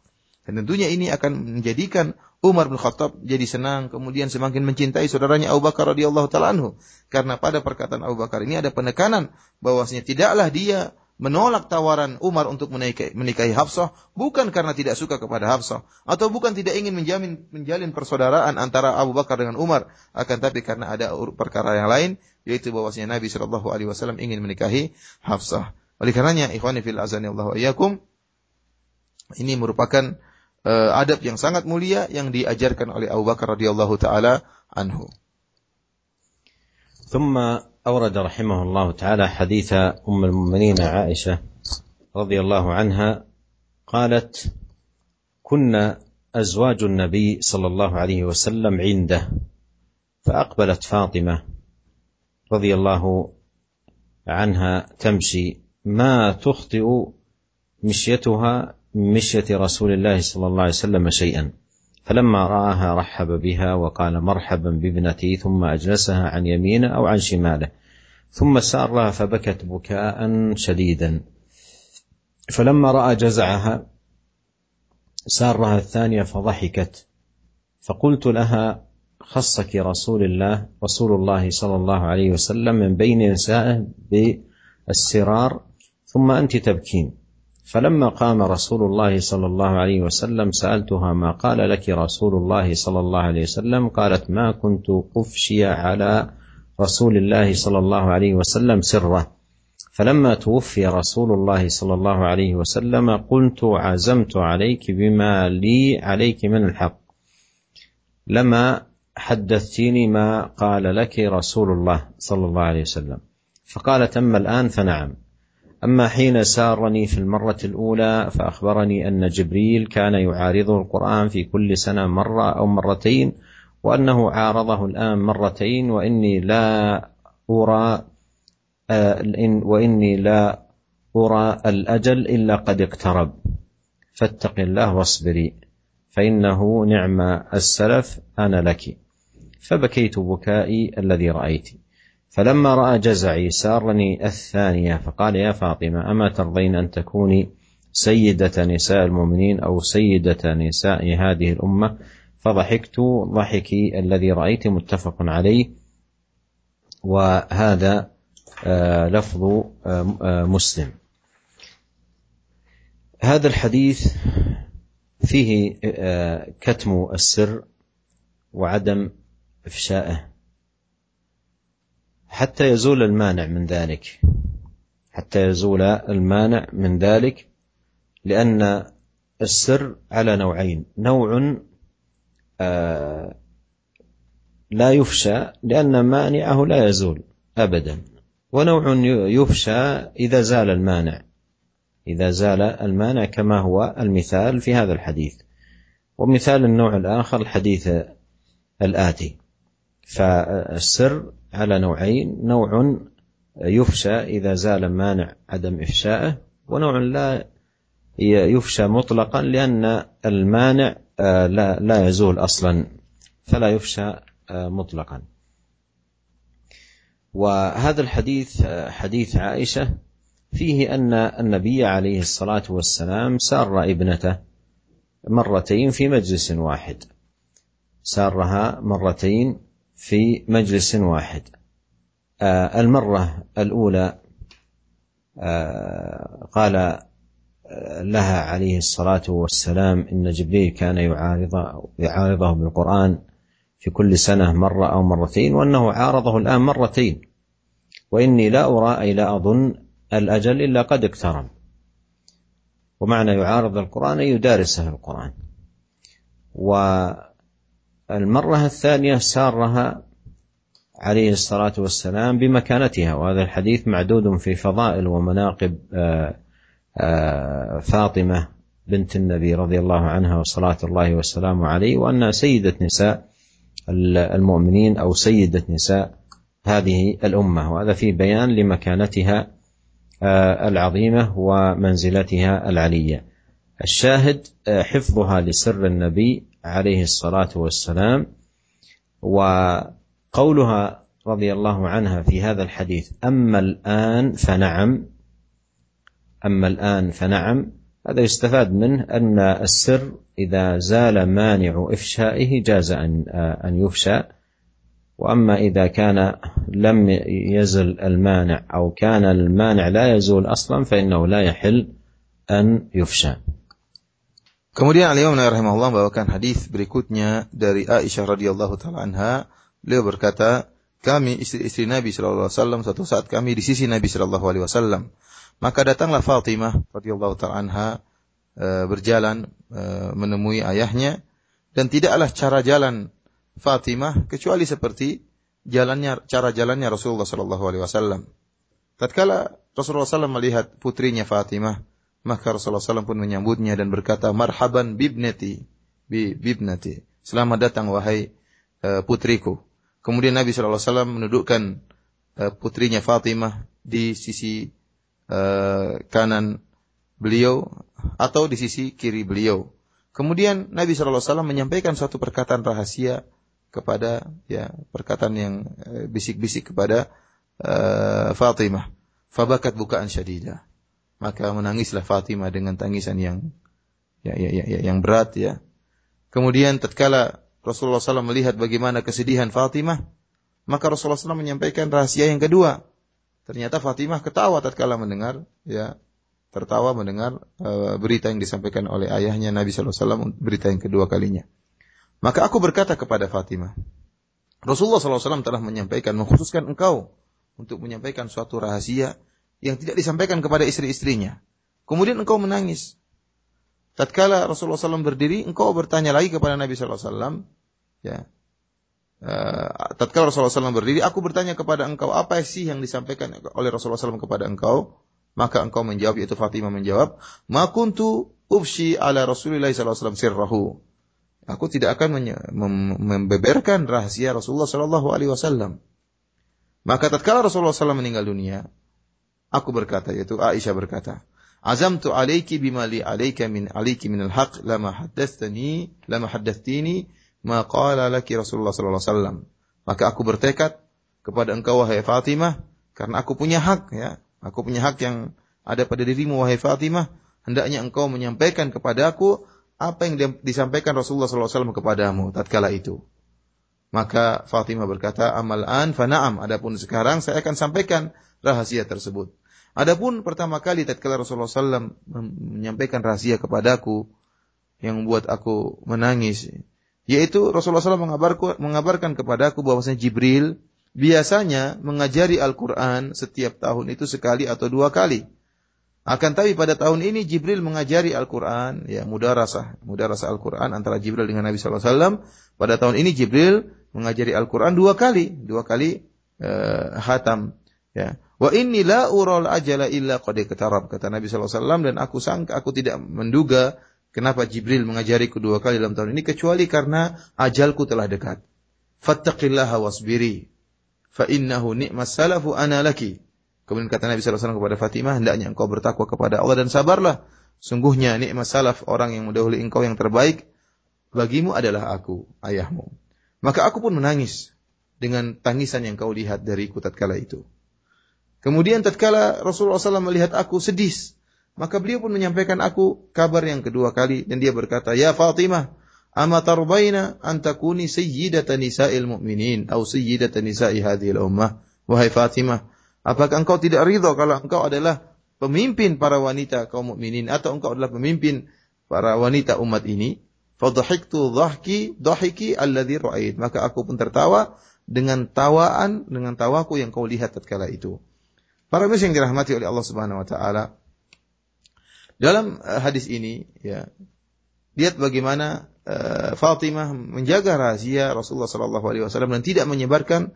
Dan tentunya ini akan menjadikan Umar bin Khattab jadi senang, kemudian semakin mencintai saudaranya Abu Bakar radhiyallahu taala anhu. Karena pada perkataan Abu Bakar ini ada penekanan bahwasanya tidaklah dia menolak tawaran Umar untuk menikahi, menikahi Hafsah bukan karena tidak suka kepada Hafsah atau bukan tidak ingin menjamin menjalin persaudaraan antara Abu Bakar dengan Umar akan tapi karena ada perkara yang lain yaitu bahwasanya Nabi Shallallahu alaihi wasallam ingin menikahi Hafsah. Oleh karenanya ikhwani fil azani Allah iyyakum ini merupakan uh, adab yang sangat mulia yang diajarkan oleh Abu Bakar radhiyallahu taala anhu. ثم أورد رحمه الله تعالى حديث أم المؤمنين عائشة رضي الله عنها قالت: كنا أزواج النبي صلى الله عليه وسلم عنده فأقبلت فاطمة رضي الله عنها تمشي ما تخطئ مشيتها مشية رسول الله صلى الله عليه وسلم شيئا؟ فلما رآها رحب بها وقال مرحبا بابنتي ثم أجلسها عن يمينه أو عن شماله. ثم سارها فبكت بكاء شديدا. فلما رأى جزعها سارها الثانية فضحكت. فقلت لها خصك رسول الله رسول الله صلى الله عليه وسلم من بين نسائه بالسرار ثم أنت تبكين. فلما قام رسول الله صلى الله عليه وسلم سألتها ما قال لك رسول الله صلى الله عليه وسلم؟ قالت ما كنت أفشي على رسول الله صلى الله عليه وسلم سره فلما توفي رسول الله صلى الله عليه وسلم قلت عزمت عليك بما لي عليك من الحق. لما حدثتيني ما قال لك رسول الله صلى الله عليه وسلم. فقالت أما الآن فنعم. أما حين سارني في المرة الأولى فأخبرني أن جبريل كان يعارضه القرآن في كل سنة مرة أو مرتين وأنه عارضه الآن مرتين وإني لا أرى آه، وإني لا أرى الأجل إلا قد اقترب. فاتق الله واصبري فإنه نعم السلف أنا لك. فبكيت بكائي الذي رأيت. فلما رأى جزعي سارني الثانية فقال يا فاطمة أما ترضين أن تكوني سيدة نساء المؤمنين أو سيدة نساء هذه الأمة؟ فضحكت ضحكي الذي رأيت متفق عليه وهذا آه، لفظ آه، آه، مسلم. هذا الحديث فيه كتم السر وعدم افشائه حتى يزول المانع من ذلك. حتى يزول المانع من ذلك لأن السر على نوعين. نوع آه، لا يفشى لأن مانعه لا يزول أبدا. ونوع يفشى إذا زال المانع. إذا زال المانع كما هو المثال في هذا الحديث. ومثال النوع الآخر الحديث الآتي. فالسر على نوعين. نوع يفشى إذا زال مانع عدم إفشائه ونوع لا يفشى مطلقا لأن المانع آه، لا لا يزول أصلا فلا يفشى آه، مطلقا. وهذا الحديث آه، حديث عائشة فيه أن النبي عليه الصلاة والسلام سار ابنته مرتين في مجلس واحد. سارها مرتين في مجلس واحد. آه، المرة الأولى آه، قال آه، لها عليه الصلاة والسلام إن جبريل كان يعارض يعارضه بالقرآن في كل سنة مرة أو مرتين وأنه عارضه الآن مرتين. وإني لا أرى أي لا أظن الأجل إلا قد اقترب ومعنى يعارض القرآن أن يدارسه القرآن. والمرة الثانية سارها عليه الصلاة والسلام بمكانتها وهذا الحديث معدود في فضائل ومناقب آه، آه، فاطمة بنت النبي رضي الله عنها وصلاة الله والسلام عليه وأنها سيدة نساء المؤمنين أو سيدة نساء هذه الأمة. وهذا في بيان لمكانتها آه، العظيمة ومنزلتها العلية. الشاهد حفظها لسر النبي عليه الصلاة والسلام وقولها رضي الله عنها في هذا الحديث أما الآن فنعم أما الآن فنعم هذا يستفاد منه أن السر إذا زال مانع إفشائه جاز أن أن يفشى وأما إذا كان لم يزل المانع أو كان المانع لا يزول أصلا فإنه لا يحل أن يفشى. Kemudian Al-Imam rahimahullah membawakan hadis berikutnya dari Aisyah radhiyallahu taala anha. Beliau berkata, kami istri-istri Nabi sallallahu alaihi wasallam suatu saat kami di sisi Nabi sallallahu alaihi wasallam. Maka datanglah Fatimah radhiyallahu taala anha e, berjalan e, menemui ayahnya dan tidaklah cara jalan Fatimah kecuali seperti jalannya cara jalannya Rasulullah sallallahu alaihi wasallam. Tatkala Rasulullah SAW melihat putrinya Fatimah maka Rasulullah SAW pun menyambutnya dan berkata, Marhaban bibnati, bibnati. Selamat datang wahai uh, putriku. Kemudian Nabi SAW menundukkan uh, putrinya Fatimah di sisi uh, kanan beliau atau di sisi kiri beliau. Kemudian Nabi SAW menyampaikan suatu perkataan rahasia kepada ya perkataan yang bisik-bisik kepada Fatimah. Fabakat bukaan syadidah maka menangislah Fatimah dengan tangisan yang ya, ya, ya, ya yang berat ya. Kemudian tatkala Rasulullah SAW melihat bagaimana kesedihan Fatimah, maka Rasulullah SAW menyampaikan rahasia yang kedua. Ternyata Fatimah ketawa tatkala mendengar ya tertawa mendengar uh, berita yang disampaikan oleh ayahnya Nabi SAW berita yang kedua kalinya. Maka aku berkata kepada Fatimah, Rasulullah SAW telah menyampaikan, mengkhususkan engkau untuk menyampaikan suatu rahasia yang tidak disampaikan kepada istri-istrinya. Kemudian engkau menangis. Tatkala Rasulullah SAW berdiri, engkau bertanya lagi kepada Nabi SAW. Ya. Uh, tatkala Rasulullah SAW berdiri, aku bertanya kepada engkau, apa sih yang disampaikan oleh Rasulullah SAW kepada engkau? Maka engkau menjawab, yaitu Fatimah menjawab, Ma kuntu ubshi ala Rasulullah SAW sirrahu. Aku tidak akan membeberkan rahasia Rasulullah SAW. Maka tatkala Rasulullah SAW meninggal dunia, Aku berkata, yaitu Aisyah berkata, Azamtu alaiki bima li alaika min alaiki min al-haq lama haddatsani lama haddatsini ma qala laki Rasulullah sallallahu alaihi wasallam. Maka aku bertekad kepada engkau wahai Fatimah karena aku punya hak ya. Aku punya hak yang ada pada dirimu wahai Fatimah, hendaknya engkau menyampaikan kepada aku apa yang disampaikan Rasulullah sallallahu alaihi wasallam kepadamu tatkala itu. Maka Fatimah berkata, "Amal an fa na'am." Adapun sekarang saya akan sampaikan rahasia tersebut. Adapun pertama kali tatkala Rasulullah SAW menyampaikan rahasia kepadaku yang membuat aku menangis, yaitu Rasulullah SAW mengabarkan, mengabarkan kepadaku bahwasanya Jibril biasanya mengajari Al-Quran setiap tahun itu sekali atau dua kali. Akan tapi pada tahun ini Jibril mengajari Al-Quran, ya mudarasah, mudarasah Al-Quran antara Jibril dengan Nabi SAW. Pada tahun ini Jibril mengajari Al-Quran dua kali, dua kali uh, hatam. Ya. Wa inni la ural ajala illa qad iktarab kata Nabi sallallahu alaihi wasallam dan aku sangka aku tidak menduga kenapa Jibril mengajari kedua kali dalam tahun ini kecuali karena ajalku telah dekat. Fattaqillaha wasbiri fa innahu ni'mas salafu ana laki. Kemudian kata Nabi sallallahu alaihi wasallam kepada Fatimah, hendaknya engkau bertakwa kepada Allah dan sabarlah. Sungguhnya nikmat salaf orang yang mendahului engkau yang terbaik bagimu adalah aku, ayahmu. Maka aku pun menangis dengan tangisan yang kau lihat dariku tatkala itu. Kemudian tatkala Rasulullah SAW melihat aku sedih, maka beliau pun menyampaikan aku kabar yang kedua kali dan dia berkata, "Ya Fatimah, ama tarbaina an takuni sayyidata nisa'il mu'minin atau sayyidata nisa'i hadhil ummah?" Wahai Fatimah, apakah engkau tidak ridha kalau engkau adalah pemimpin para wanita kaum mukminin atau engkau adalah pemimpin para wanita umat ini? Fadhahiktu dhahki dhahiki alladhi ra'ait. Maka aku pun tertawa dengan tawaan dengan tawaku yang kau lihat tatkala itu. Para muslim yang dirahmati oleh Allah Subhanahu wa taala. Dalam uh, hadis ini ya lihat bagaimana uh, Fatimah menjaga rahasia Rasulullah sallallahu alaihi wasallam dan tidak menyebarkan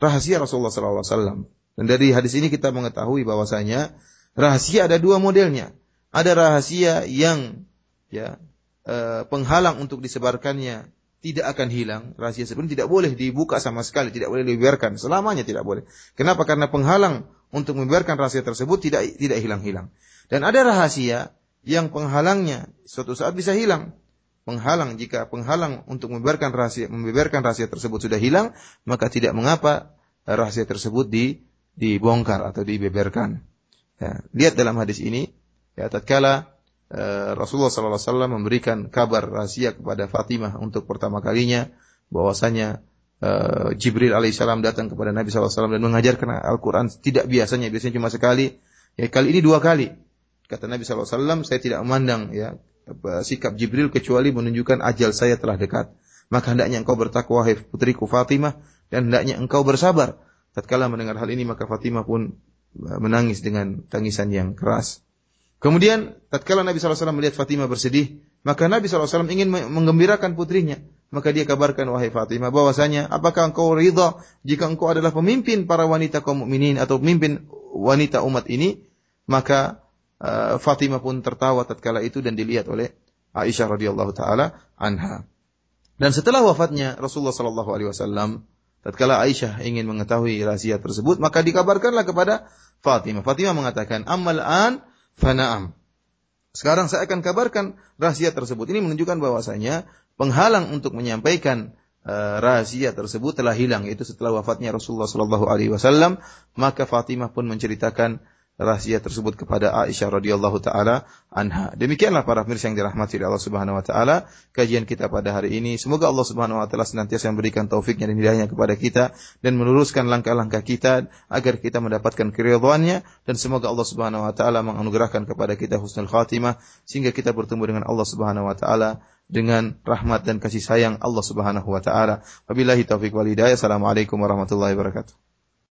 rahasia Rasulullah sallallahu alaihi wasallam. Dan dari hadis ini kita mengetahui bahwasanya rahasia ada dua modelnya. Ada rahasia yang ya uh, penghalang untuk disebarkannya tidak akan hilang. Rahasia sebenarnya tidak boleh dibuka sama sekali, tidak boleh dibiarkan. Selamanya tidak boleh. Kenapa? Karena penghalang untuk membiarkan rahasia tersebut tidak tidak hilang-hilang. Dan ada rahasia yang penghalangnya suatu saat bisa hilang. Penghalang jika penghalang untuk membeberkan rahasia membeberkan rahasia tersebut sudah hilang, maka tidak mengapa rahasia tersebut di dibongkar atau dibeberkan. Ya, lihat dalam hadis ini, ya tatkala uh, Rasulullah SAW memberikan kabar rahasia kepada Fatimah untuk pertama kalinya, bahwasanya uh, Jibril alaihissalam datang kepada Nabi SAW dan mengajarkan Al-Quran tidak biasanya, biasanya cuma sekali. Ya, kali ini dua kali. Kata Nabi SAW, saya tidak memandang ya sikap Jibril kecuali menunjukkan ajal saya telah dekat. Maka hendaknya engkau bertakwa, hai putriku Fatimah, dan hendaknya engkau bersabar. Tatkala mendengar hal ini, maka Fatimah pun uh, menangis dengan tangisan yang keras. Kemudian, tatkala Nabi SAW melihat Fatimah bersedih, maka Nabi SAW ingin menggembirakan putrinya. Maka dia kabarkan, wahai Fatimah, bahwasanya, apakah engkau ridha jika engkau adalah pemimpin para wanita kaum mukminin atau pemimpin wanita umat ini? Maka uh, Fatimah pun tertawa tatkala itu dan dilihat oleh Aisyah radhiyallahu taala anha. Dan setelah wafatnya Rasulullah sallallahu alaihi wasallam, tatkala Aisyah ingin mengetahui rahasia tersebut, maka dikabarkanlah kepada Fatimah. Fatimah mengatakan, "Amal an fana'am." Sekarang saya akan kabarkan rahasia tersebut. Ini menunjukkan bahwasanya penghalang untuk menyampaikan uh, rahasia tersebut telah hilang yaitu setelah wafatnya Rasulullah sallallahu alaihi wasallam maka Fatimah pun menceritakan rahasia tersebut kepada Aisyah radhiyallahu taala anha. Demikianlah para pemirsa yang dirahmati oleh Allah Subhanahu wa taala, kajian kita pada hari ini. Semoga Allah Subhanahu wa taala senantiasa memberikan taufiknya dan hidayahnya kepada kita dan meluruskan langkah-langkah kita agar kita mendapatkan keridhaannya dan semoga Allah Subhanahu wa taala menganugerahkan kepada kita husnul khatimah sehingga kita bertemu dengan Allah Subhanahu wa taala dengan rahmat dan kasih sayang Allah Subhanahu wa taala. Wabillahi taufik wal hidayah. Assalamualaikum warahmatullahi wabarakatuh.